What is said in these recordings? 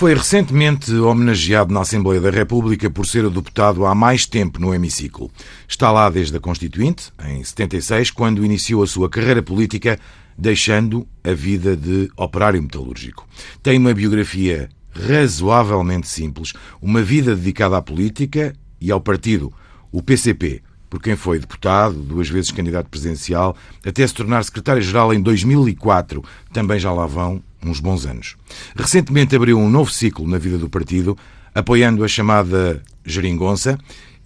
Foi recentemente homenageado na Assembleia da República por ser o deputado há mais tempo no hemiciclo. Está lá desde a Constituinte, em 76, quando iniciou a sua carreira política, deixando a vida de operário metalúrgico. Tem uma biografia razoavelmente simples, uma vida dedicada à política e ao partido, o PCP, por quem foi deputado, duas vezes candidato presidencial, até se tornar secretário-geral em 2004. Também já lá vão uns bons anos. Recentemente abriu um novo ciclo na vida do partido, apoiando a chamada geringonça,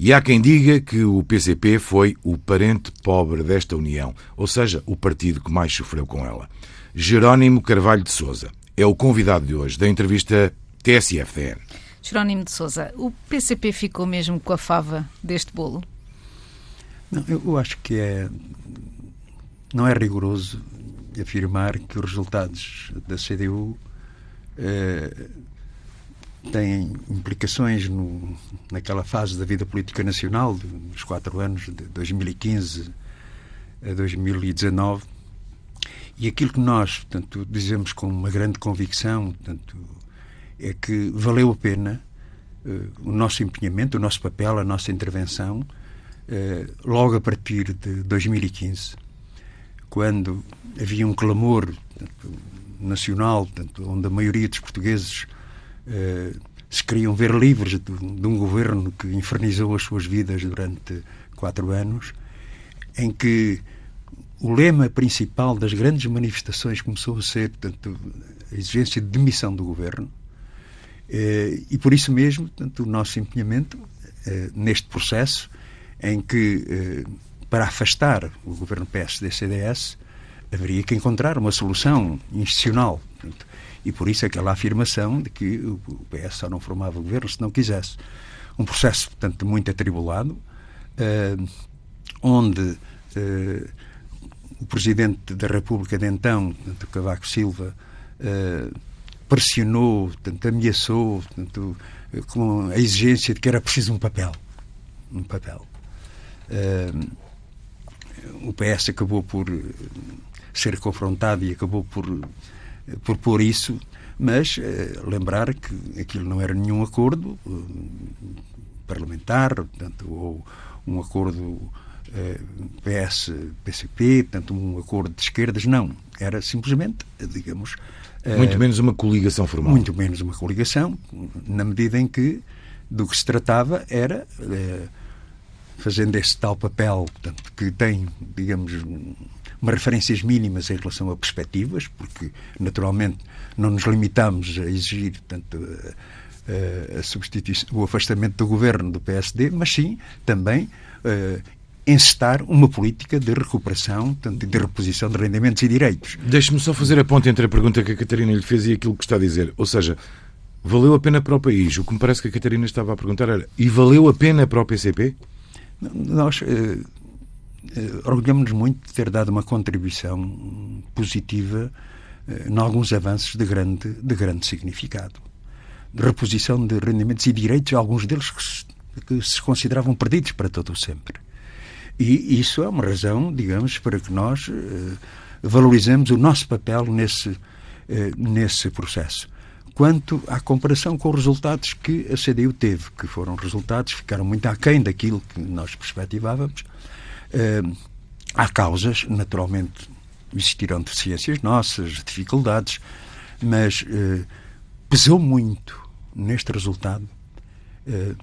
e há quem diga que o PCP foi o parente pobre desta união, ou seja, o partido que mais sofreu com ela. Jerónimo Carvalho de Souza é o convidado de hoje da entrevista TSF-DN. Jerónimo de Souza, o PCP ficou mesmo com a fava deste bolo? Não, eu acho que é não é rigoroso afirmar que os resultados da CDU eh, têm implicações no, naquela fase da vida política nacional, dos quatro anos de 2015 a 2019. E aquilo que nós, portanto, dizemos com uma grande convicção, portanto, é que valeu a pena uh, o nosso empenhamento, o nosso papel, a nossa intervenção, uh, logo a partir de 2015, quando havia um clamor portanto, nacional, portanto, onde a maioria dos portugueses se queriam ver livres de, de, um governo que infernizou as suas vidas durante quatro anos, em que o lema principal das grandes manifestações começou a ser portanto, a exigência de demissão do governo. Eh, e por isso mesmo, portanto, o nosso empenhamento eh, neste processo, em que eh, para afastar o governo PSD-CDS, haveria que encontrar uma solução institucional. E por isso aquela afirmação de que o PS só não formava governo se não quisesse. Um processo, portanto, muito atribulado, uh, onde uh, o Presidente da República de então, portanto, Cavaco Silva, uh, pressionou, portanto, ameaçou portanto, com a exigência de que era preciso um papel. Um papel. O PS acabou por ser confrontado e acabou por, eh, por pôr isso, mas uh, lembrar que aquilo não era nenhum acordo uh, parlamentar, portanto, ou um acordo PS-PCP, portanto, um acordo de esquerdas, não. Era simplesmente, digamos. Muito menos uma coligação formal. Muito menos uma coligação, na medida em que do que se tratava era fazendo esse tal papel, portanto, que tem, digamos, umas referências mínimas em relação a perspectivas, porque naturalmente não nos limitamos a exigir, portanto, a, a substituição, o afastamento do governo do PSD, mas sim também uh, encestar uma política de recuperação, portanto, de reposição de rendimentos e direitos. Deixe-me só fazer a ponte entre a pergunta que a Catarina lhe fez e aquilo que está a dizer. Ou seja, valeu a pena para o país? O que me parece que a Catarina estava a perguntar era: e valeu a pena para o PCP? Nós eh, orgulhamos-nos muito de ter dado uma contribuição positiva eh, em alguns avanços de grande, de grande significado. De reposição de rendimentos e direitos, alguns deles que se, que se consideravam perdidos para todo o sempre. E isso é uma razão, digamos, para que nós eh, valorizemos o nosso papel nesse, eh, nesse processo quanto à comparação com os resultados que a CDU teve, que foram resultados, ficaram muito aquém daquilo que nós perspectivávamos. Há causas, naturalmente, existiram deficiências nossas, dificuldades, mas uh, pesou muito neste resultado uh,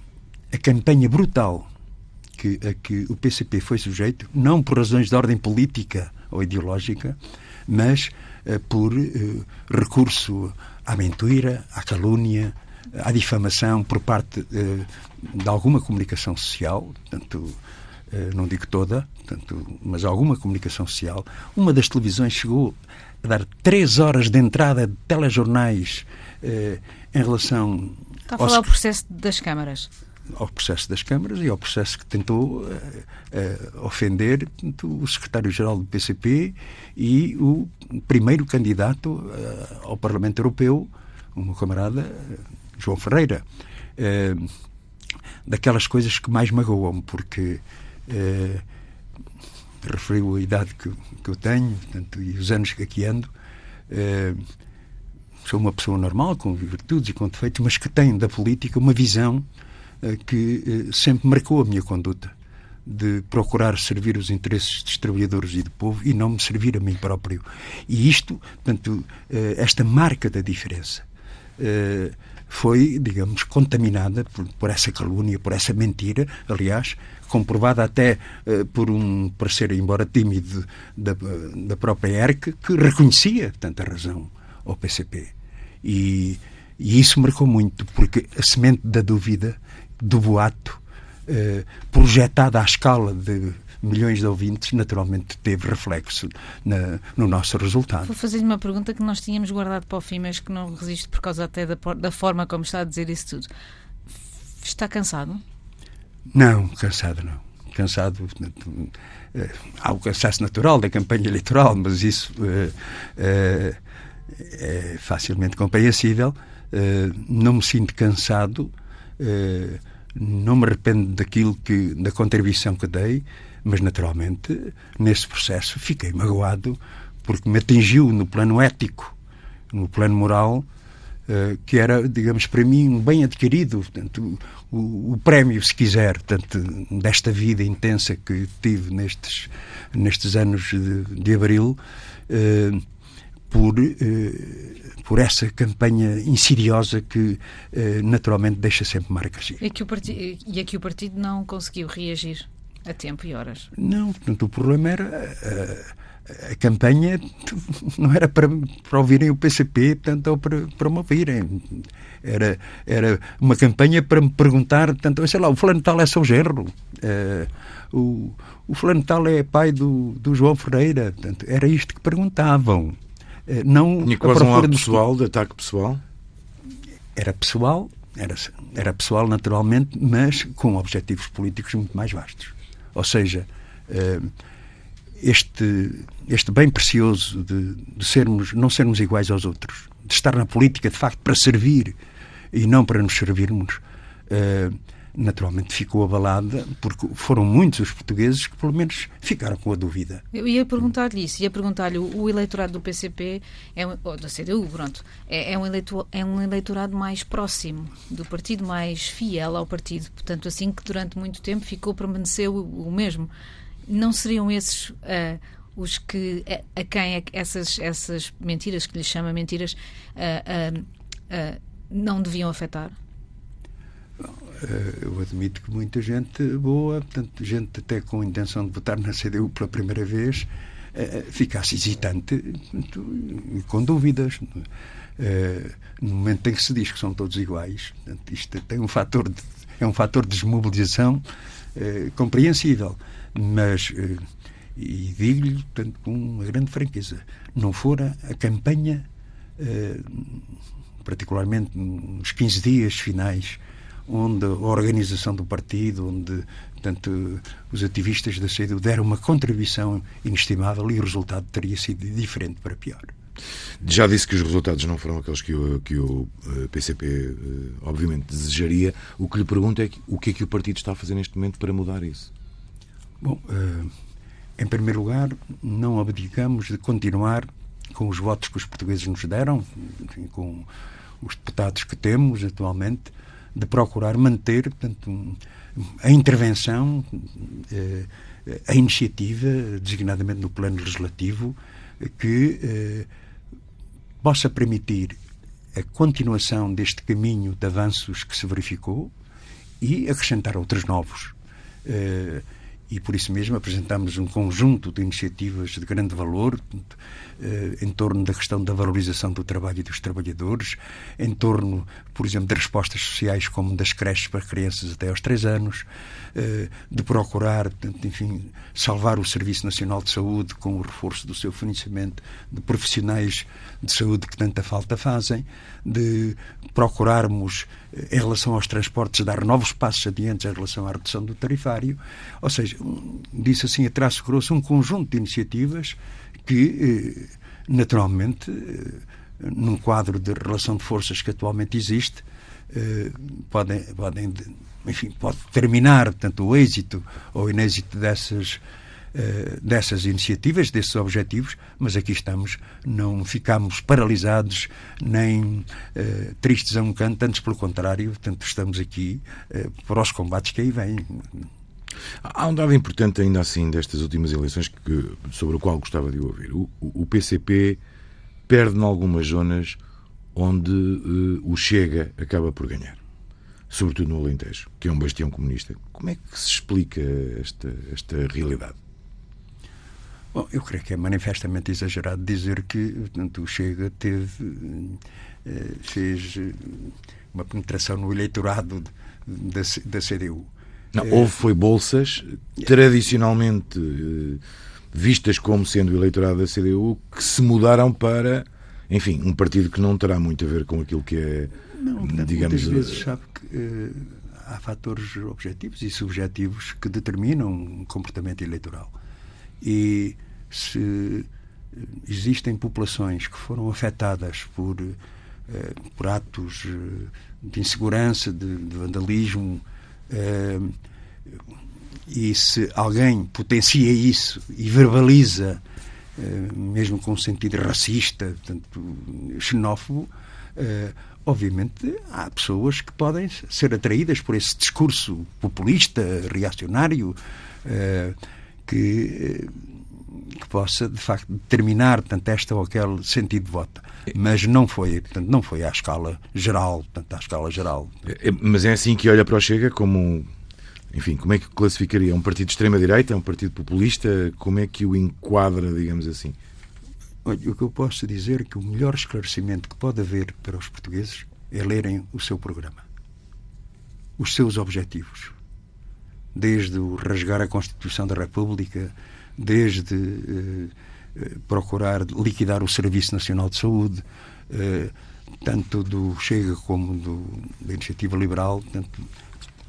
a campanha brutal que, a que o PCP foi sujeito, não por razões de ordem política ou ideológica, mas por recurso à mentira, à calúnia, à difamação por parte eh, de alguma comunicação social, portanto, eh, não digo toda, portanto, mas alguma comunicação social. Uma das televisões chegou a dar três horas de entrada de telejornais eh, em relação. Está a falar ao... processo das câmaras. ao processo das câmaras e ao processo que tentou uh, uh, ofender o secretário-geral do PCP e o primeiro candidato uh, ao Parlamento Europeu, o meu camarada João Ferreira. daquelas coisas que mais magoam, porque referiu a idade que, que eu tenho portanto, e os anos que aqui ando. sou uma pessoa normal, com virtudes e com defeitos, mas que tem da política uma visão eh, que eh, sempre marcou a minha conduta de procurar servir os interesses dos trabalhadores e do povo e não me servir a mim próprio. E isto, portanto, eh, esta marca da diferença foi, digamos, contaminada por, por, essa calúnia, por essa mentira, aliás, comprovada até por um parecer, embora tímido, da, da própria ERC, que reconhecia tanta razão ao PCP. E, e isso marcou muito, porque a semente da dúvida do boato, eh, projetada à escala de milhões de ouvintes, naturalmente teve reflexo na, no nosso resultado. Vou fazer-lhe uma pergunta que nós tínhamos guardado para o fim, mas que não resisto por causa até da, da forma como está a dizer isso tudo. Está cansado? Não, cansado não. Cansado. Eh, há o cansaço natural da campanha eleitoral, mas isso eh, eh, é facilmente compreensível. Não me sinto cansado. Não me arrependo daquilo que da contribuição que dei, mas naturalmente nesse processo fiquei magoado porque me atingiu no plano ético, no plano moral, uh, que era, digamos, para mim um bem adquirido, portanto, o, o, prémio, se quiser, portanto, desta vida intensa que tive nestes nestes anos de, de abril. Uh, por, uh, por essa campanha insidiosa que naturalmente deixa sempre marcas. E, que o partido, e aqui o partido não conseguiu reagir a tempo e horas? Não, portanto, o problema era. Uh, a campanha não era para, para ouvirem o PCP, portanto, ou para, para me ouvirem. Era, era uma campanha para me perguntar, portanto, sei lá, o fulano tal é seu genro, uh, o, o fulano tal é pai do, do João Ferreira, portanto, era isto que perguntavam. Eh, não Tinha quase um lado pessoal, de ataque pessoal? Era pessoal, era, era pessoal naturalmente, mas com objetivos políticos muito mais vastos. Ou seja, eh, este, este bem precioso de, de sermos, não sermos iguais aos outros, de estar na política de facto para servir e não para nos servirmos, eh, naturalmente ficou abalada, porque foram muitos os portugueses que, pelo menos, ficaram com a dúvida. Eu ia perguntar-lhe isso, ia perguntar-lhe, o eleitorado do PCP, é, ou da CDU, pronto, é, é, um eleitor, é um eleitorado mais próximo do partido, mais fiel ao partido, portanto, assim que durante muito tempo ficou, permaneceu o, mesmo. Não seriam esses uh, os que, a, a quem é essas, essas mentiras, que lhe chama mentiras, uh, uh, não deviam afetar? Eh, eu admito que muita gente boa, portanto, gente até com intenção de votar na CDU pela primeira vez, eh, ficasse hesitante e com dúvidas. Eh, no momento em que se diz que são todos iguais, portanto, isto tem um fator de, é um fator de desmobilização compreensível. Mas, e digo-lhe com uma grande franqueza, não fora a campanha, particularmente nos 15 dias finais onde a organização do partido, onde portanto, os ativistas da CDU deram uma contribuição inestimável e o resultado teria sido diferente para pior. Já disse que os resultados não foram aqueles que o, que o PCP eh, eh, obviamente desejaria. O que lhe pergunto é o que é que o partido está a fazer neste momento para mudar isso? Bom, eh, em primeiro lugar, não abdicamos de continuar com os votos que os portugueses nos deram, com os deputados que temos atualmente, de procurar manter portanto, a intervenção, eh, a iniciativa, designadamente no plano legislativo, que eh, possa permitir a continuação deste caminho de avanços que se verificou e acrescentar outros novos. Eh, e por isso mesmo apresentamos um conjunto de iniciativas de grande valor eh, em torno da questão da valorização do trabalho e dos trabalhadores, em torno, por exemplo, de respostas sociais como das creches para crianças até aos 3 anos, de procurar, enfim, salvar o Serviço Nacional de Saúde com o reforço do seu financiamento, de profissionais de saúde que tanta falta fazem, de procurarmos, eh, em relação aos transportes, dar novos passos adiante em relação à redução do tarifário. Ou seja, disse assim a traço grosso, um conjunto de iniciativas que, eh, naturalmente, eh, num quadro de relação de forças que atualmente existe, podem, podem enfim, pode determinar tanto o êxito ou o inêxito dessas eh, dessas iniciativas, desses objetivos, mas aqui estamos, não ficamos paralisados nem uh, tristes a um canto, antes pelo contrário, portanto, estamos aqui uh, para os combates que aí vêm. Há um dado importante ainda assim destas últimas eleições que, sobre o qual gostava de ouvir. O, o PCP perde em algumas zonas onde o Chega acaba por ganhar. Sobretudo no Alentejo, que é um bastião comunista. Como é que se explica esta, esta realidade? Bom, eu creio que é manifestamente exagerado dizer que portanto, o Chega teve, eh, fez eh, uma penetração no eleitorado da, da CDU. Não, houve foi bolsas tradicionalmente eh, vistas como sendo o eleitorado da CDU que se mudaram para, enfim, um partido que não terá muito a ver com aquilo que é, não, digamos... Muitas vezes sabe que uh, há fatores objetivos e subjetivos que determinam um comportamento eleitoral. E se existem populações que foram afetadas por, eh, por atos eh, de insegurança, de, de vandalismo, eh, e se alguém potencia isso e verbaliza, mesmo com um sentido racista, portanto, xenófobo, obviamente há pessoas que podem ser atraídas por esse discurso populista, reacionário, que que possa, de facto, determinar tanto esta ou aquele sentido de voto. Mas não foi, portanto, não foi à escala geral, portanto, à escala geral. Mas é assim que olha para o Chega como enfim, como é que classificaria? Um partido de extrema-direita? Um partido populista? Como é que o enquadra, digamos assim? Olha, o que eu posso dizer é que o melhor esclarecimento que pode haver para os portugueses é lerem o seu programa, os seus objetivos. Desde o rasgar a Constituição da República, desde eh, eh, procurar liquidar o Serviço Nacional de Saúde, eh, tanto do Chega como do, da Iniciativa Liberal, tanto,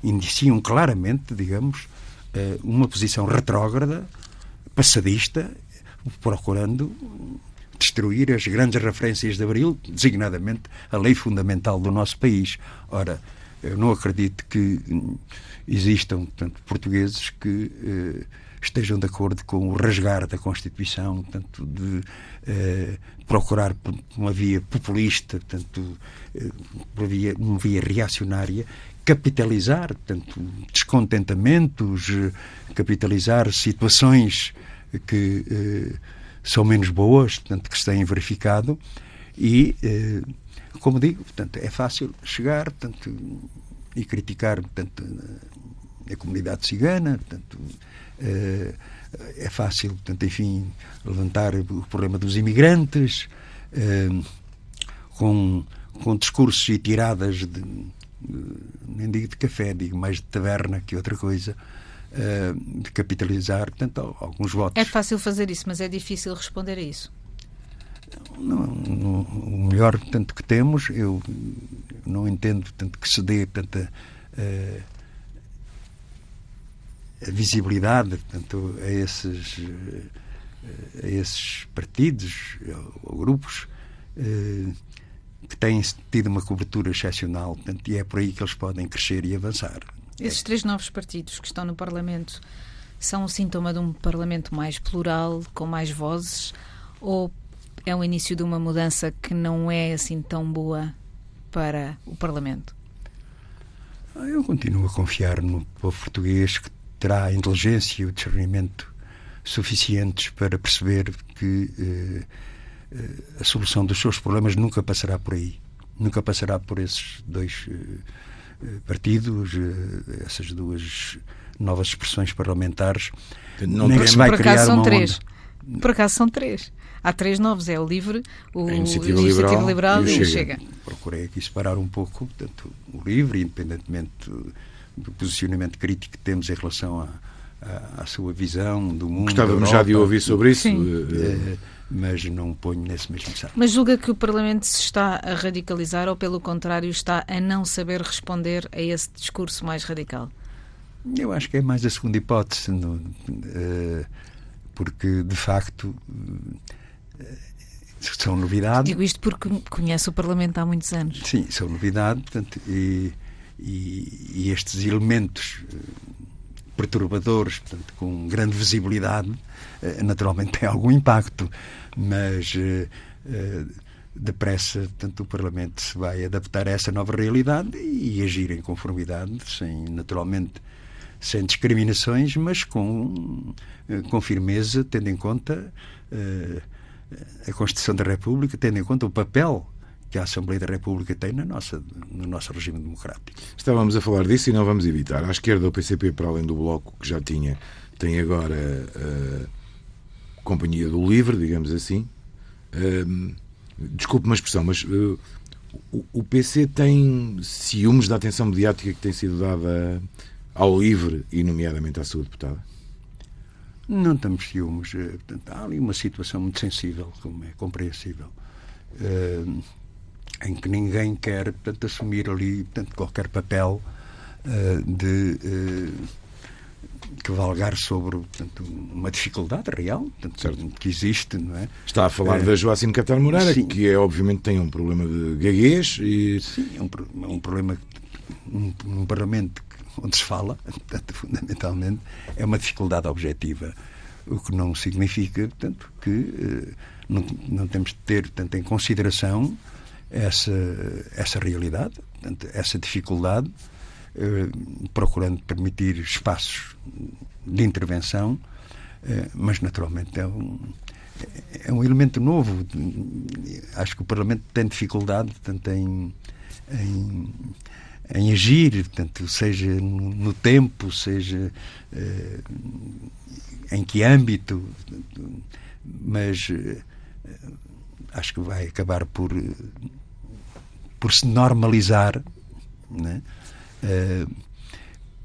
indiciam claramente, digamos, eh, uma posição retrógrada, passadista, procurando destruir as grandes referências de Abril, designadamente a lei fundamental do nosso país. Ora, eu não acredito que existam portanto, portugueses que eh, estejam de acordo com o rasgar da Constituição, portanto, de eh, procurar uma via populista, portanto, eh, uma, via, uma via reacionária, capitalizar portanto, descontentamentos, capitalizar situações que eh, são menos boas, portanto, que se têm verificado. E, eh, como digo, portanto, é fácil chegar portanto, e criticar portanto, a comunidade cigana, portanto, eh, é fácil, portanto, enfim, levantar o problema dos imigrantes eh, com, com discursos e tiradas de, nem digo de café, digo mais de taverna que outra coisa, eh, de capitalizar, portanto, alguns votos. É fácil fazer isso, mas é difícil responder a isso. Não, não, o melhor tanto que temos, eu não entendo tanto que se dê portanto, a, a visibilidade portanto, a, esses, a esses partidos ou grupos eh, que têm tido uma cobertura excepcional portanto, e é por aí que eles podem crescer e avançar. Esses três novos partidos que estão no Parlamento são um sintoma de um Parlamento mais plural, com mais vozes, ou é o início de uma mudança que não é assim tão boa para o Parlamento? Eu continuo a confiar no povo português que terá a inteligência e o discernimento suficientes para perceber que eh, eh, a solução dos seus problemas nunca passará por aí. Nunca passará por esses dois eh, partidos, essas duas novas expressões parlamentares. Não nem se vai Por criar acaso são uma três. onda. Por acaso são três. Há três novos, é o LIVRE, o A Iniciativa Liberal Liberal e o Chega. Chega. Procurei aqui separar um pouco portanto, o livre, independentemente do, posicionamento crítico que temos em relação à, à, à sua visão do mundo. Gostávamos já de ouvir sobre isso. Sim. eh, eh, mas não ponho nesse mesmo saco. Mas julga que o Parlamento se está a radicalizar ou, pelo contrário, está a não saber responder a esse discurso mais radical? Eu acho que é mais a segunda hipótese, no- eh, porque de facto eh, são novidades. Digo isto porque conhece o Parlamento há muitos anos. Sim, são novidade, portanto, e, e- e estes elementos eh, perturbadores, portanto, com grande visibilidade, eh, naturalmente têm algum impacto, mas eh, eh, depressa, portanto, o Parlamento se vai adaptar a essa nova realidade e agir em conformidade, sem, naturalmente, sem discriminações, mas com, com firmeza, tendo em conta a Constituição da República, tendo em conta o papel que a Assembleia da República tem na nossa, no nosso regime democrático. Estávamos a falar disso e não vamos evitar. À esquerda, o PCP, para além do Bloco que já tinha, tem agora a Companhia do Livre, digamos assim. Hum, Desculpe uma expressão, mas uh, o- o PC tem ciúmes da atenção mediática que tem sido dada ao Livre e, nomeadamente, à sua deputada? Não temos ciúmes. eh, há ali uma situação muito sensível, como é compreensível, eh, em que ninguém quer portanto, assumir ali portanto, qualquer papel eh, de eh, que valgar sobre portanto, uma dificuldade real portanto, que existe, não é? Está a falar Eh, da Joacim Catar Moreira, sim. que é, obviamente tem um problema de gaguez e Sim, é um, é um problema num, num Parlamento onde se fala, portanto, fundamentalmente, é uma dificuldade objetiva. O que não significa, portanto, que eh, não, não temos de ter portanto, em consideração essa, essa realidade, portanto, essa dificuldade, eh, procurando permitir espaços de intervenção, eh, mas naturalmente é um, é um elemento novo. Acho que o Parlamento tem dificuldade portanto, em, em, em agir, portanto, seja no, no tempo, seja eh, em que âmbito, portanto, mas eh, acho que vai acabar por, por se normalizar, né? Eh,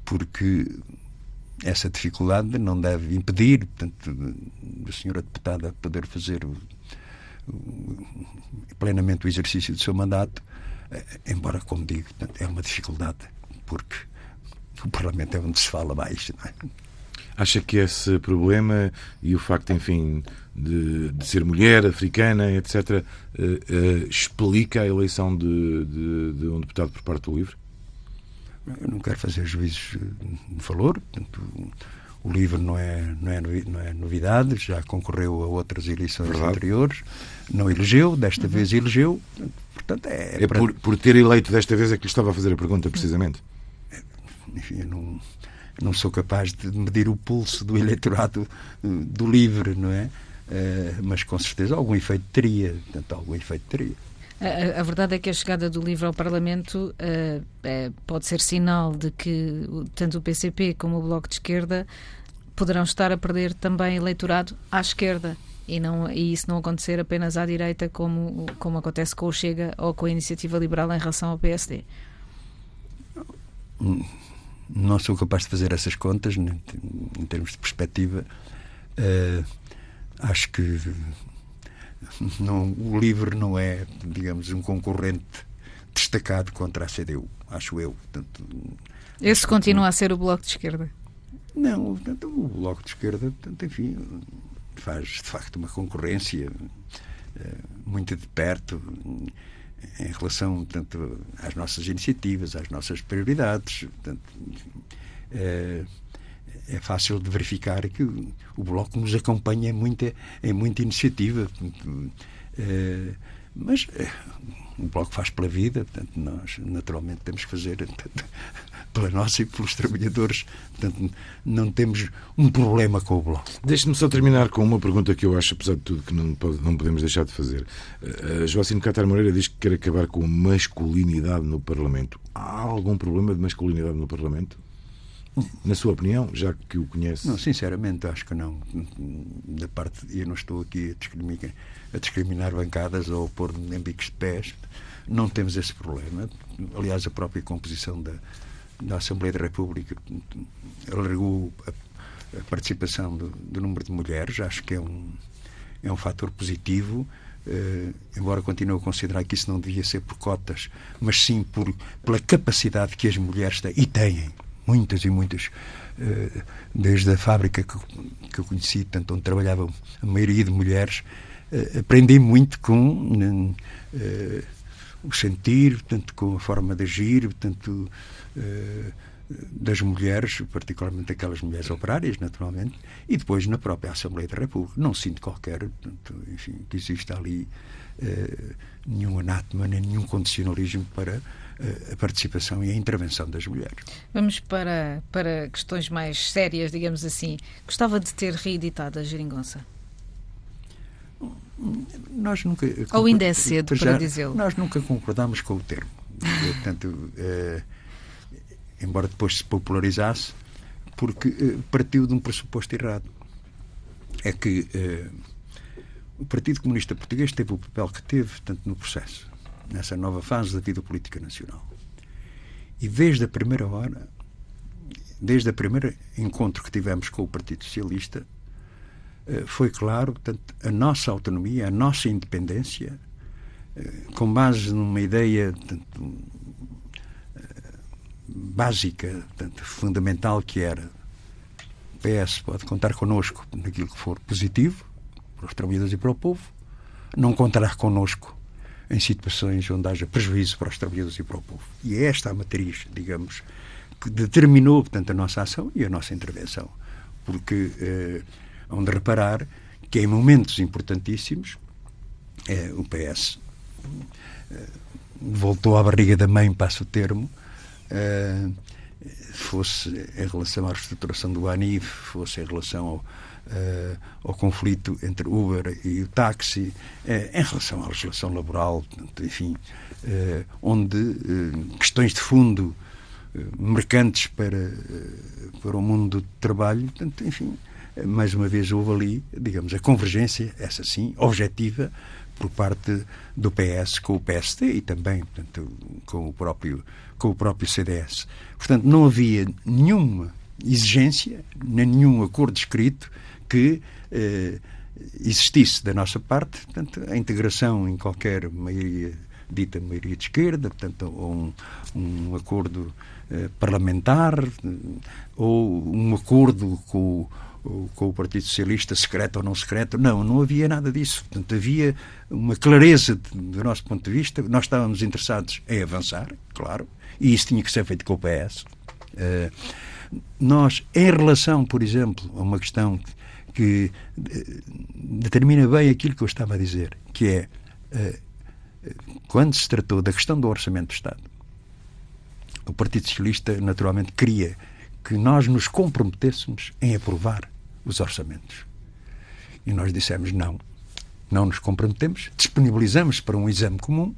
porque essa dificuldade não deve impedir, portanto, da senhora deputada poder fazer plenamente o exercício do seu mandato, eh, embora, como digo, portanto, é uma dificuldade, porque o Parlamento é onde se fala mais. Não é? Acha que esse problema e o facto, enfim, de, de ser mulher, africana, etc., eh, eh, explica a eleição de, de- de um deputado por parte do LIVRE? Eu não quero fazer juízos eh, de valor, portanto, o livro não é, não, é, não é novidade, já concorreu a outras eleições Verdade. anteriores, não elegeu, desta vez elegeu, portanto é, É para- por, por ter eleito desta vez é que lhe estava a fazer a pergunta, precisamente. enfim, eu não, não sou capaz de medir o pulso do eleitorado eh, do livre, não é? Eh, mas com certeza algum efeito teria, portanto, algum efeito teria. A, a- verdade é que a chegada do livro ao Parlamento eh, eh, pode ser sinal de que tanto o PCP como o Bloco de Esquerda poderão estar a perder também eleitorado à esquerda e, não, e isso não acontecer apenas à direita, como, como acontece com o Chega ou com a Iniciativa Liberal em relação ao PSD. não sou capaz de fazer essas contas né, em termos de perspectiva. Eh, acho que não, o LIVRE não é, digamos, um concorrente destacado contra a CDU, acho eu. Portanto, Esse continua a ser o Bloco de Esquerda. não, portanto, o Bloco de Esquerda, portanto, enfim, faz de facto uma concorrência eh, muito de perto em relação portanto, às nossas iniciativas, às nossas prioridades. Portanto, é, é fácil de verificar que o, Bloco nos acompanha em muita, em muita iniciativa. É, mas é, o Bloco faz pela vida, portanto, nós naturalmente temos que fazer portanto, pela nossa e pelos trabalhadores. Portanto, não temos um problema com o Bloco. Deixe-me só terminar com uma pergunta que eu acho, apesar de tudo, que não, não podemos deixar de fazer. Uh, Joacim Catar Moreira diz que quer acabar com a masculinidade no Parlamento. Há algum problema de masculinidade no Parlamento? Na sua opinião, já que o conhece? Não, sinceramente, acho que não. Da parte, eu não estou aqui a discriminar, a discriminar bancadas ou pôr em bicos de pés. Não temos esse problema. Aliás, a própria composição da, da Assembleia da República alargou a, a participação do, do, número de mulheres. Acho que é um, é um fator positivo. Uh, embora continue a considerar que isso não devia ser por cotas, mas sim por, pela capacidade que as mulheres têm, e têm, muitas e muitas, uh, desde a fábrica que, eu conheci, tanto onde trabalhavam a maioria de mulheres, uh, aprendi muito com o sentir, portanto, com a forma de agir, portanto, das mulheres, particularmente aquelas mulheres operárias, naturalmente, e depois na própria Assembleia da República. Não sinto qualquer, portanto, enfim, que exista ali eh, nenhum anátema, nem nenhum condicionalismo para eh, a participação e a intervenção das mulheres. Vamos para, para questões mais sérias, digamos assim. Gostava de ter reeditado a Geringonça? Nós nunca. Ou ainda é cedo para dizê-lo? Nós nunca concordamos com o termo. Portanto, eh, embora depois se popularizasse, porque eh, partiu de um pressuposto errado. É que eh, o Partido Comunista Português teve o papel que teve, tanto no processo, nessa nova fase da vida política nacional. E desde a primeira hora, desde o primeiro encontro que tivemos com o Partido Socialista, eh, foi claro, portanto, a nossa autonomia, a nossa independência, eh, com base numa ideia portanto, básica, portanto, fundamental que era o PS pode contar connosco naquilo que for positivo para os trabalhadores e para o povo, não contará connosco em situações onde haja prejuízo para os trabalhadores e para o povo. E é esta a matriz, digamos, que determinou, portanto, a nossa ação e a nossa intervenção. Porque eh, onde reparar que em momentos importantíssimos eh, o PS eh, voltou à barriga da mãe, passo o termo, uh, fosse em relação à reestruturação do ANIF, fosse em relação ao, uh, ao conflito entre Uber e o táxi, uh, em relação à legislação laboral, enfim, onde questões de fundo mercantes para, para o mundo do trabalho, portanto, enfim, mais uma vez houve ali, digamos, a convergência, essa sim, objetiva, por parte do PS com o PSD e também portanto, com, o próprio, com o próprio CDS. Portanto, não havia nenhuma exigência, nem nenhum acordo escrito que eh, existisse da nossa parte portanto, a integração em qualquer maioria dita maioria de esquerda, portanto, ou um, um acordo eh, parlamentar, ou um acordo com com o Partido Socialista, secreto ou não secreto. Não, não havia nada disso. Portanto, havia uma clareza do nosso ponto de vista. Nós estávamos interessados em avançar, claro, e isso tinha que ser feito com o PS. Eh, nós, em relação, por exemplo, a uma questão que uh, determina bem aquilo que eu estava a dizer, que é uh, quando se tratou da questão do orçamento do Estado, o Partido Socialista naturalmente queria que nós nos comprometêssemos em aprovar os orçamentos. E nós dissemos não. Não nos comprometemos, disponibilizamos para um exame comum,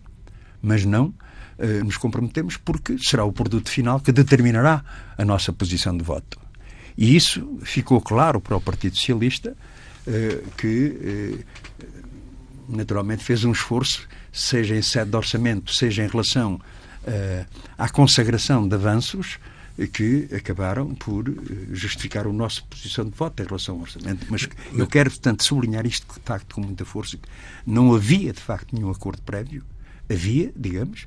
mas não eh, nos comprometemos porque será o produto final que determinará a nossa posição de voto. E isso ficou claro para o Partido Socialista, eh, que eh, naturalmente fez um esforço, seja em sede de orçamento, seja em relação eh, à consagração de avanços, que acabaram por justificar a nossa posição de voto em relação ao orçamento. Mas eu quero, portanto, sublinhar isto de facto com muita força. Não havia, de facto, nenhum acordo prévio. Havia, digamos,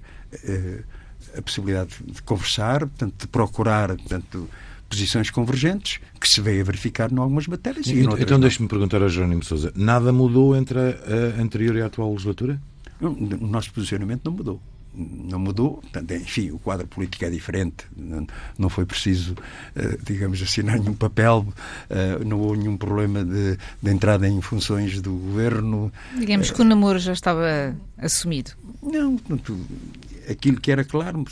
a possibilidade de conversar, portanto, de procurar, portanto, posições convergentes que se veio a verificar em algumas matérias. E, e então deixe-me perguntar a Jerónimo Sousa, nada mudou entre a anterior e a atual legislatura? O nosso posicionamento não mudou não mudou. Portanto, enfim, o quadro político é diferente. Não, foi preciso, eh, digamos, assinar nenhum papel, eh, não houve nenhum problema de, de entrada em funções do governo. Digamos que o namoro já estava assumido. Não, aquilo que era claro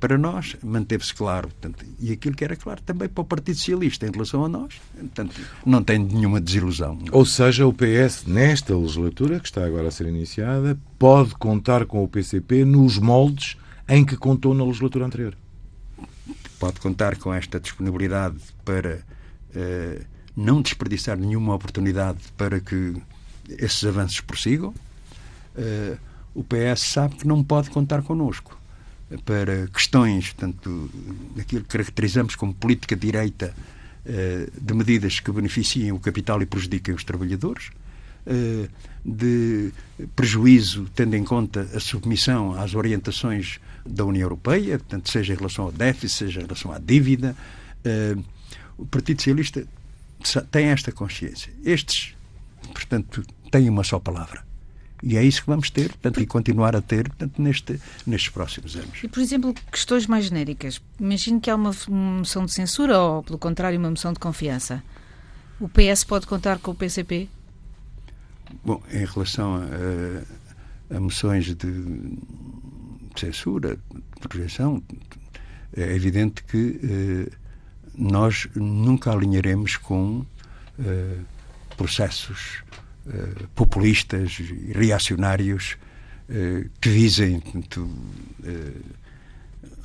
para nós manteve-se claro. Portanto, e aquilo que era claro também para o Partido Socialista em relação a nós. Portanto, não tem nenhuma desilusão. Ou seja, o PS, nesta legislatura, que está agora a ser iniciada, pode contar com o PCP nos moldes em que contou na legislatura anterior. pode contar com esta disponibilidade para uh, não desperdiçar nenhuma oportunidade para que esses avanços prossigam. Uh, o PS sabe que não pode contar connosco para questões, tanto daquilo que caracterizamos como política direita uh, de medidas que beneficiem o capital e prejudiquem os trabalhadores, de prejuízo, tendo em conta a submissão às orientações da União Europeia, portanto, seja em relação ao déficit, seja em relação à dívida. Uh, o Partido Socialista tem esta consciência. Estes, portanto, têm uma só palavra. E é isso que vamos ter, portanto, e continuar a ter portanto, neste, nestes próximos anos. E, por exemplo, questões mais genéricas. Imagino que há uma moção de censura ou, pelo contrário, uma moção de confiança. O PS pode contar com o PCP? Bom, em relação a, a moções de censura, de projeção, é evidente que eh, nós nunca alinharemos com eh, processos eh, populistas e reacionários eh, que visem portanto, eh,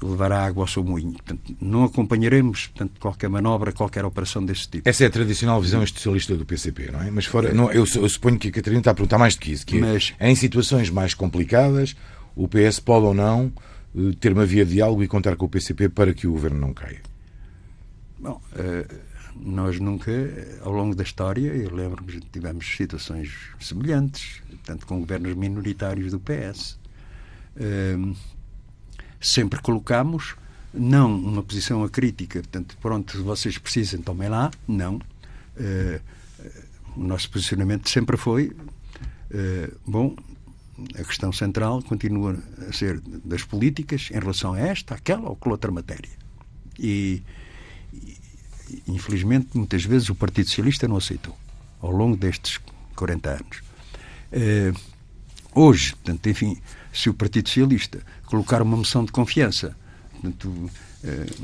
levar a água ao seu moinho. Portanto, não acompanharemos portanto, qualquer manobra, qualquer operação desse tipo. Essa é a tradicional visão institucionalista do PCP, não é? Mas fora, não, eu, eu, suponho que a Catarina está a perguntar mais do que isso, que é, Mas, em situações mais complicadas o PS pode ou não ter uma via de diálogo e contar com o PCP para que o governo não caia? Bom, nós nunca, ao longo da história, eu lembro-me tivemos situações semelhantes, tanto com governos minoritários do PS. Eh, sempre colocamos não uma posição acrítica, portanto, pronto, vocês precisam, tomem lá, não. o nosso posicionamento sempre foi, bom, a questão central continua a ser das políticas em relação a esta, aquela ou com outra matéria. E, infelizmente, muitas vezes o Partido Socialista não aceitou, ao longo destes 40 anos. Uh, hoje, portanto, enfim, se o Partido Socialista colocar uma moção de confiança, portanto, uh,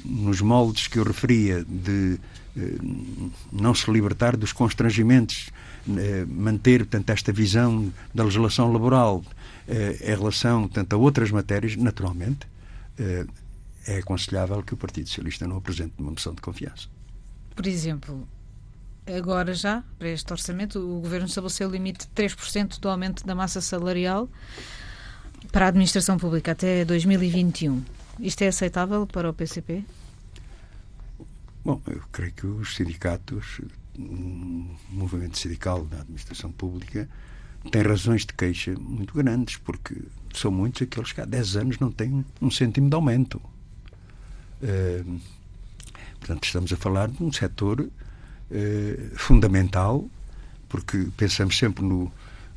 nos moldes que eu referia de uh, não se libertar dos constrangimentos eh, manter portanto, esta visão da legislação laboral eh, em relação tanto a outras matérias, naturalmente, eh, é aconselhável que o Partido Socialista não apresente uma moção de confiança. Por exemplo, agora já, para este orçamento, o Governo estabeleceu o limite de 3% do aumento da massa salarial para a administração pública até 2021. Isto é aceitável para o PCP? Bom, eu creio que os sindicatos um movimento sindical da administração pública tem razões de queixa muito grandes, porque são muitos aqueles que há 10 anos não têm um cêntimo de aumento. Uh, portanto, estamos a falar de um setor uh, fundamental, porque pensamos sempre no,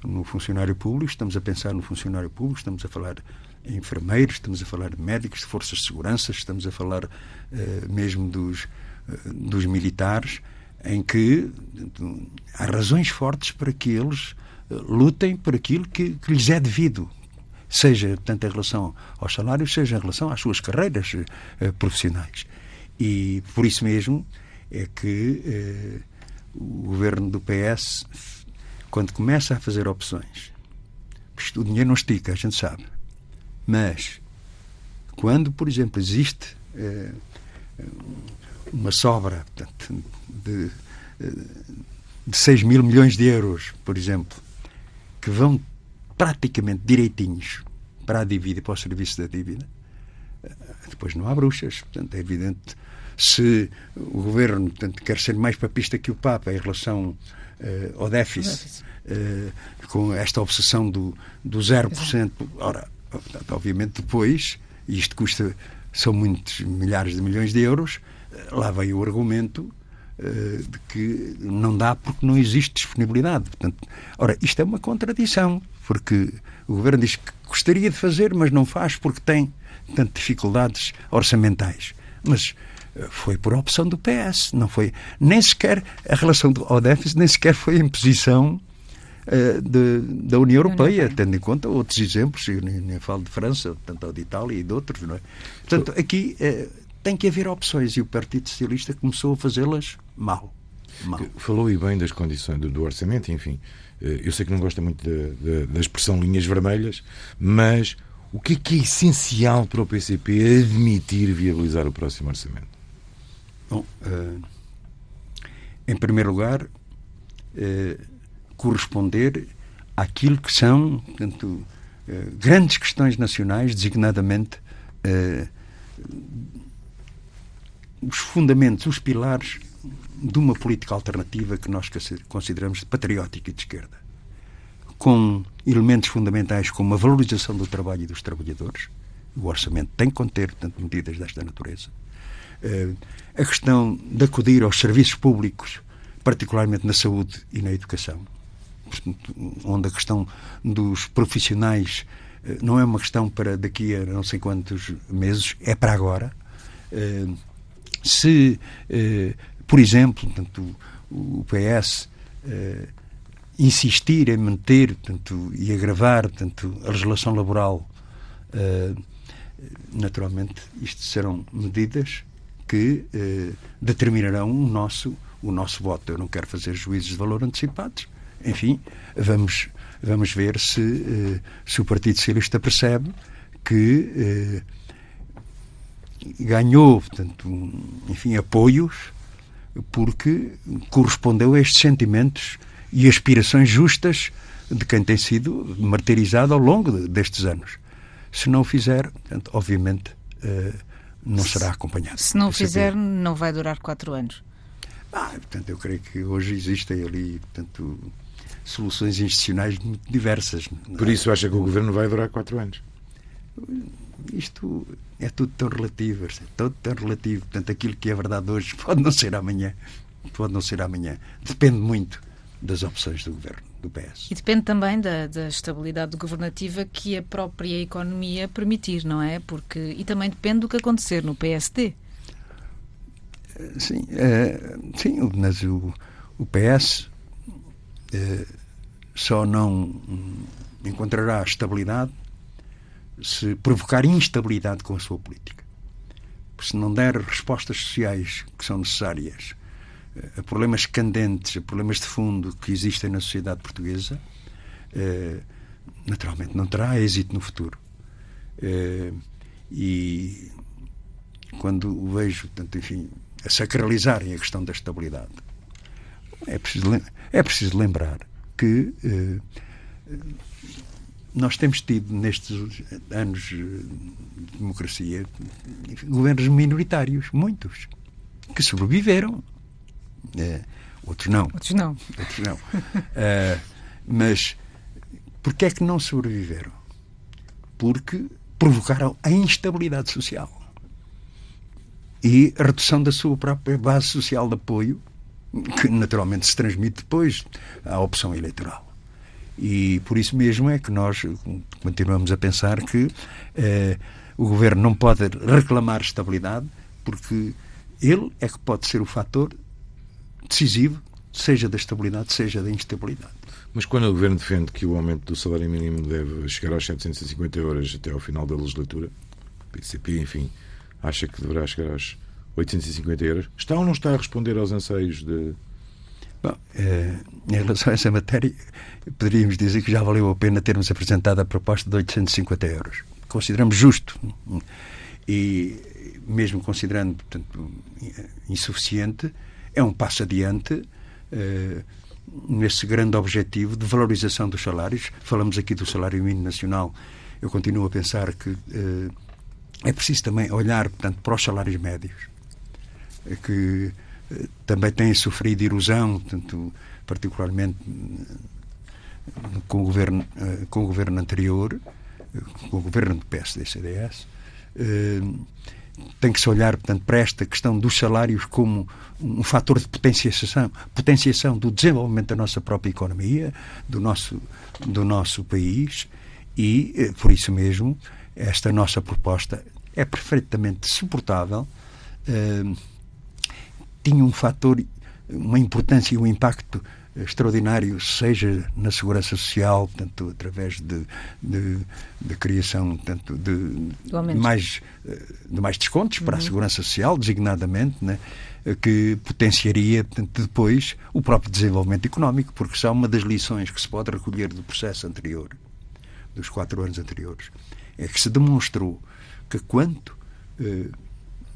no funcionário público, estamos a pensar no funcionário público, estamos a falar em enfermeiros, estamos a falar de médicos, de forças de segurança, estamos a falar uh, mesmo dos, dos militares em que há razões fortes para que eles eh, lutem por aquilo que, que lhes é devido, seja tanto em relação aos salários, seja em relação às suas carreiras uh, profissionais. E por isso mesmo é que uh, o governo do PS, quando começa a fazer opções, o dinheiro não estica, a gente sabe, mas quando, por exemplo, existe uh, uma sobra portanto, de, de 6 mil milhões de euros, por exemplo, que vão praticamente direitinhos para a dívida para o serviço da dívida, depois não há bruxas. Portanto, é evidente se o governo portanto, quer ser mais papista que o Papa em relação uh, ao déficit, uh, com esta obsessão do, do 0%. Ora, portanto, obviamente, depois, e isto custa, são muitos milhares de milhões de euros, lá vem o argumento uh, de que não dá porque não existe disponibilidade. Portanto, ora, isto é uma contradição, porque o governo diz que gostaria de fazer, mas não faz porque tem tanto dificuldades orçamentais. Mas foi por opção do PS, não foi nem sequer a relação ao déficit, nem sequer foi a imposição uh, de, da União Europeia, tendo em conta outros exemplos, eu nem, nem falo de França, tanto de Itália e de outros, não é? Portanto, aqui tem que haver opções e o Partido Socialista começou a fazê-las mal. mal. Falou e bem das condições do, do, orçamento, enfim. Eh, eu sei que não gosta muito da expressão linhas vermelhas, mas O que é que é essencial para o PCP admitir viabilizar o próximo orçamento? Bom, uh, em primeiro lugar, uh, corresponder àquilo que são portanto, uh, grandes questões nacionais, designadamente os fundamentos, os pilares de uma política alternativa que nós consideramos patriótica e de esquerda, com elementos fundamentais como a valorização do trabalho e dos trabalhadores. O orçamento tem que conter, portanto, medidas desta natureza. Uh, a questão de acudir aos serviços públicos, particularmente na saúde e na educação, onde a questão dos profissionais uh, não é uma questão para daqui a não sei quantos meses, é para agora. Uh, se por exemplo, o PS eh, insistir em manter portanto, e agravar portanto, a legislação laboral, eh, naturalmente, isto serão medidas que eh, determinarão o nosso, o nosso voto. Eu não quero fazer juízos de valor antecipados. Enfim, vamos, vamos ver se, eh, se o Partido Socialista percebe que eh, ganhou, portanto, enfim, apoios porque correspondeu a estes sentimentos e aspirações justas de quem tem sido martirizado ao longo destes anos. Se não o fizer, portanto, obviamente, uh, não será acompanhado. Se não o fizer, não vai durar quatro anos. Ah, portanto, eu creio que hoje existem ali, portanto, soluções institucionais muito diversas. Por isso acha que o governo vai durar quatro anos? Isto é tudo tão relativo, é tudo tão relativo. Portanto, aquilo que é verdade hoje pode não ser amanhã. Pode não ser amanhã. Depende muito das opções do governo, do PS. E depende também da, da estabilidade governativa que a própria economia permitir, não é? Porque, e também depende do que acontecer no PSD. Sim, é, sim mas o, o PS é, só não encontrará estabilidade se provocar instabilidade com a sua política. Se não der respostas sociais que são necessárias eh, a problemas candentes, a problemas de fundo que existem na sociedade portuguesa, eh, naturalmente não terá êxito no futuro. Eh, e quando vejo, enfim, a sacralizarem a questão da estabilidade, é preciso, é preciso lembrar que nós temos tido nestes anos de democracia governos minoritários, muitos, que sobreviveram. É, outros não. Outros não. Outros não. uh, mas porquê é que não sobreviveram? Porque provocaram a instabilidade social e a redução da sua própria base social de apoio, que naturalmente se transmite depois à opção eleitoral. E por isso mesmo é que nós continuamos a pensar que eh, o governo não pode reclamar estabilidade, porque ele é que pode ser o fator decisivo, seja da estabilidade, seja da instabilidade. Mas quando o governo defende que o aumento do salário mínimo deve chegar aos 750 euros até ao final da legislatura, o PCP, enfim, acha que deverá chegar aos 850 euros, está ou não está a responder aos anseios de, Bom, eh, em relação a essa matéria, poderíamos dizer que já valeu a pena termos apresentado a proposta de 850 euros. Consideramos justo e, mesmo considerando portanto, insuficiente, é um passo adiante eh, nesse grande objetivo de valorização dos salários. Falamos aqui do salário mínimo nacional. Eu continuo a pensar que eh, é preciso também olhar portanto, para os salários médios. Que também têm sofrido erosão, portanto, particularmente com o governo, eh, com o governo anterior, com o governo do PSD-CDS, eh, tem que se olhar, portanto, para esta questão dos salários como um fator de potenciação, potenciação do desenvolvimento da nossa própria economia, do nosso, do nosso país, e, eh, por isso mesmo, esta nossa proposta é perfeitamente suportável tinha um fator, uma importância e um impacto extraordinário, seja na segurança social, tanto através de, de, de criação tanto de, de, mais, de mais descontos uhum. para a uhum. segurança social, designadamente, né, que potenciaria portanto, depois o próprio desenvolvimento económico, porque são uma das lições que se pode recolher do processo anterior dos quatro anos anteriores, é que se demonstrou que quanto eh,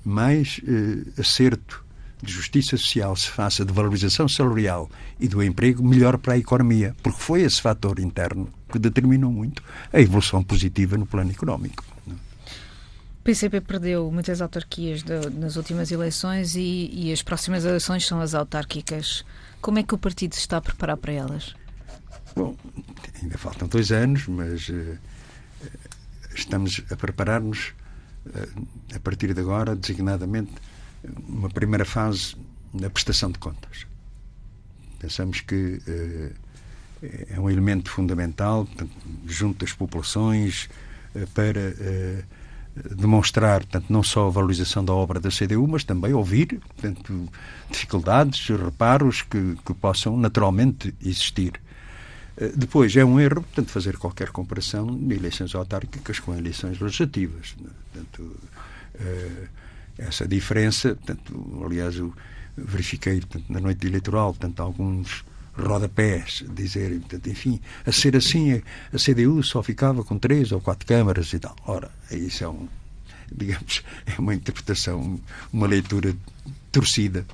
mais eh, acerto de justiça social se faça de valorização salarial e do emprego, melhor para a economia, porque foi esse fator interno que determinou muito a evolução positiva no plano económico. O PCP perdeu muitas autarquias de, nas últimas eleições e, e, as próximas eleições são as autárquicas. Como é que o partido se está a preparar para elas? Bom, ainda faltam dois anos, mas uh, estamos a preparar-nos uh, a partir de agora, designadamente, uma primeira fase da prestação de contas. Pensamos que uh, é um elemento fundamental portanto, junto das populações para demonstrar, portanto, não só a valorização da obra da CDU, mas também ouvir portanto, dificuldades, reparos que, que possam naturalmente existir. Eh, depois, é um erro, portanto, fazer qualquer comparação de eleições autárquicas com eleições legislativas. Né? Portanto, eh, essa diferença, portanto, aliás, eu verifiquei portanto, na noite eleitoral, portanto, alguns rodapés dizerem, portanto, enfim, a ser assim, a CDU só ficava com três ou quatro câmaras e tal. Ora, isso é um, digamos, é uma interpretação, uma leitura torcida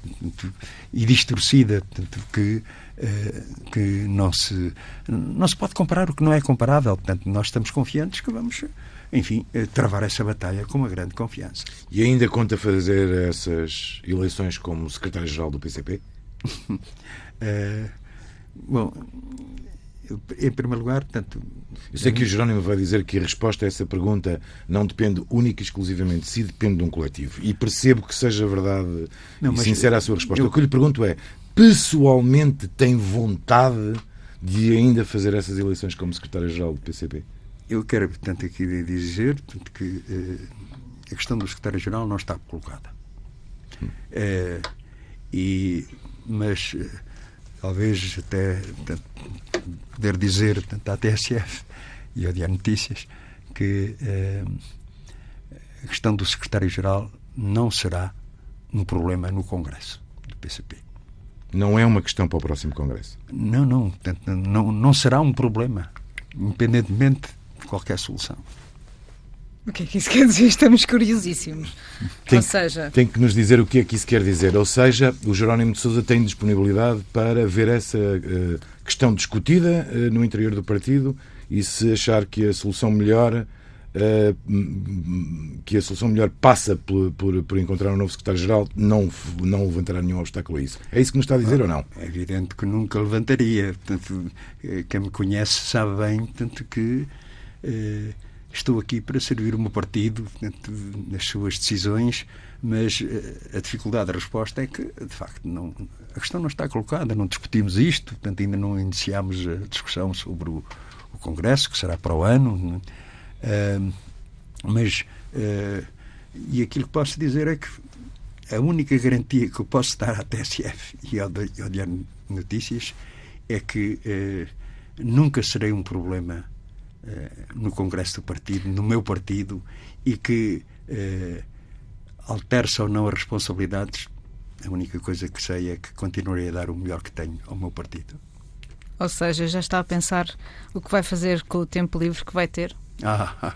e distorcida, portanto, que eh, que não se, não se pode comparar o que não é comparável. Portanto, nós estamos confiantes que vamos, enfim, eh, travar essa batalha com uma grande confiança. E ainda conta fazer essas eleições como secretário-geral do PCP? uh, eh, bom, em primeiro lugar, portanto. Eu sei que o Jerónimo vai dizer que a resposta a essa pergunta não depende única e exclusivamente de si, depende de um coletivo. E percebo que seja verdade não, e sincera a sua resposta. Eu... O que eu lhe pergunto é: pessoalmente tem vontade de ainda fazer essas eleições como secretário-geral do PCP? Eu quero, portanto, aqui dizer portanto, que eh, a questão do secretário-geral não está colocada. Hum. Eh, e, mas eh, talvez até portanto, poder dizer portanto, à TSF e ao Diário Notícias que a questão do secretário-geral não será um problema no Congresso do PCP. Não é uma questão para o próximo Congresso. Não, não. Não, não será um problema, independentemente de qualquer solução. O que é que isso quer dizer? Estamos curiosíssimos. Tem, Ou seja... tem que nos dizer o que é que isso quer dizer. Ou seja, o Jerónimo de Sousa tem disponibilidade para ver essa uh, questão discutida uh, no interior do partido e se achar que a solução melhor Uh, que a solução melhor passa por, por, por encontrar um novo secretário-geral, não, não levantará nenhum obstáculo a isso. É isso que nos está a dizer ah, ou não? É evidente que nunca levantaria. Portanto, quem me conhece sabe bem tanto que uh, estou aqui para servir o meu partido nas suas decisões, mas uh, a dificuldade da resposta é que, de facto, não, a questão não está colocada, não discutimos isto, portanto, ainda não iniciámos a discussão sobre o, o Congresso, que será para o ano. Uh, mas, uh, e aquilo que posso dizer é que a única garantia que eu posso dar à TSF e ao, ao Diário Notícias é que uh, nunca serei um problema no Congresso do Partido, no meu partido, e que altere-se ou não as responsabilidades, a única coisa que sei é que continuarei a dar o melhor que tenho ao meu partido. Ou seja, já está a pensar o que vai fazer com o tempo livre que vai ter? Ah,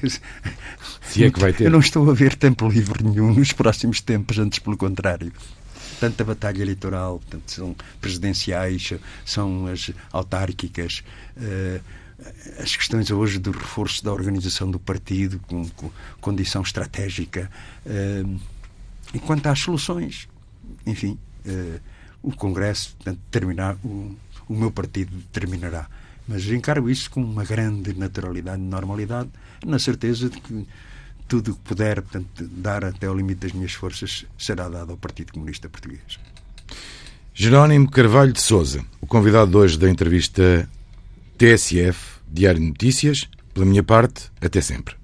Se é que vai ter. Eu não estou a ver tempo livre nenhum nos próximos tempos, antes pelo contrário. Tanta batalha eleitoral, tanto são presidenciais, são as autárquicas, uh, as questões hoje do reforço da organização do partido, com, com condição estratégica. Uh, e quanto às soluções, enfim, uh, o Congresso, terminar, o, o meu partido determinará mas encaro isso com uma grande naturalidade e normalidade, na certeza de que tudo o que puder portanto, dar até ao limite das minhas forças será dado ao Partido Comunista Português. Jerónimo Carvalho de Souza, o convidado de hoje da entrevista TSF, Diário de Notícias. Pela minha parte, até sempre.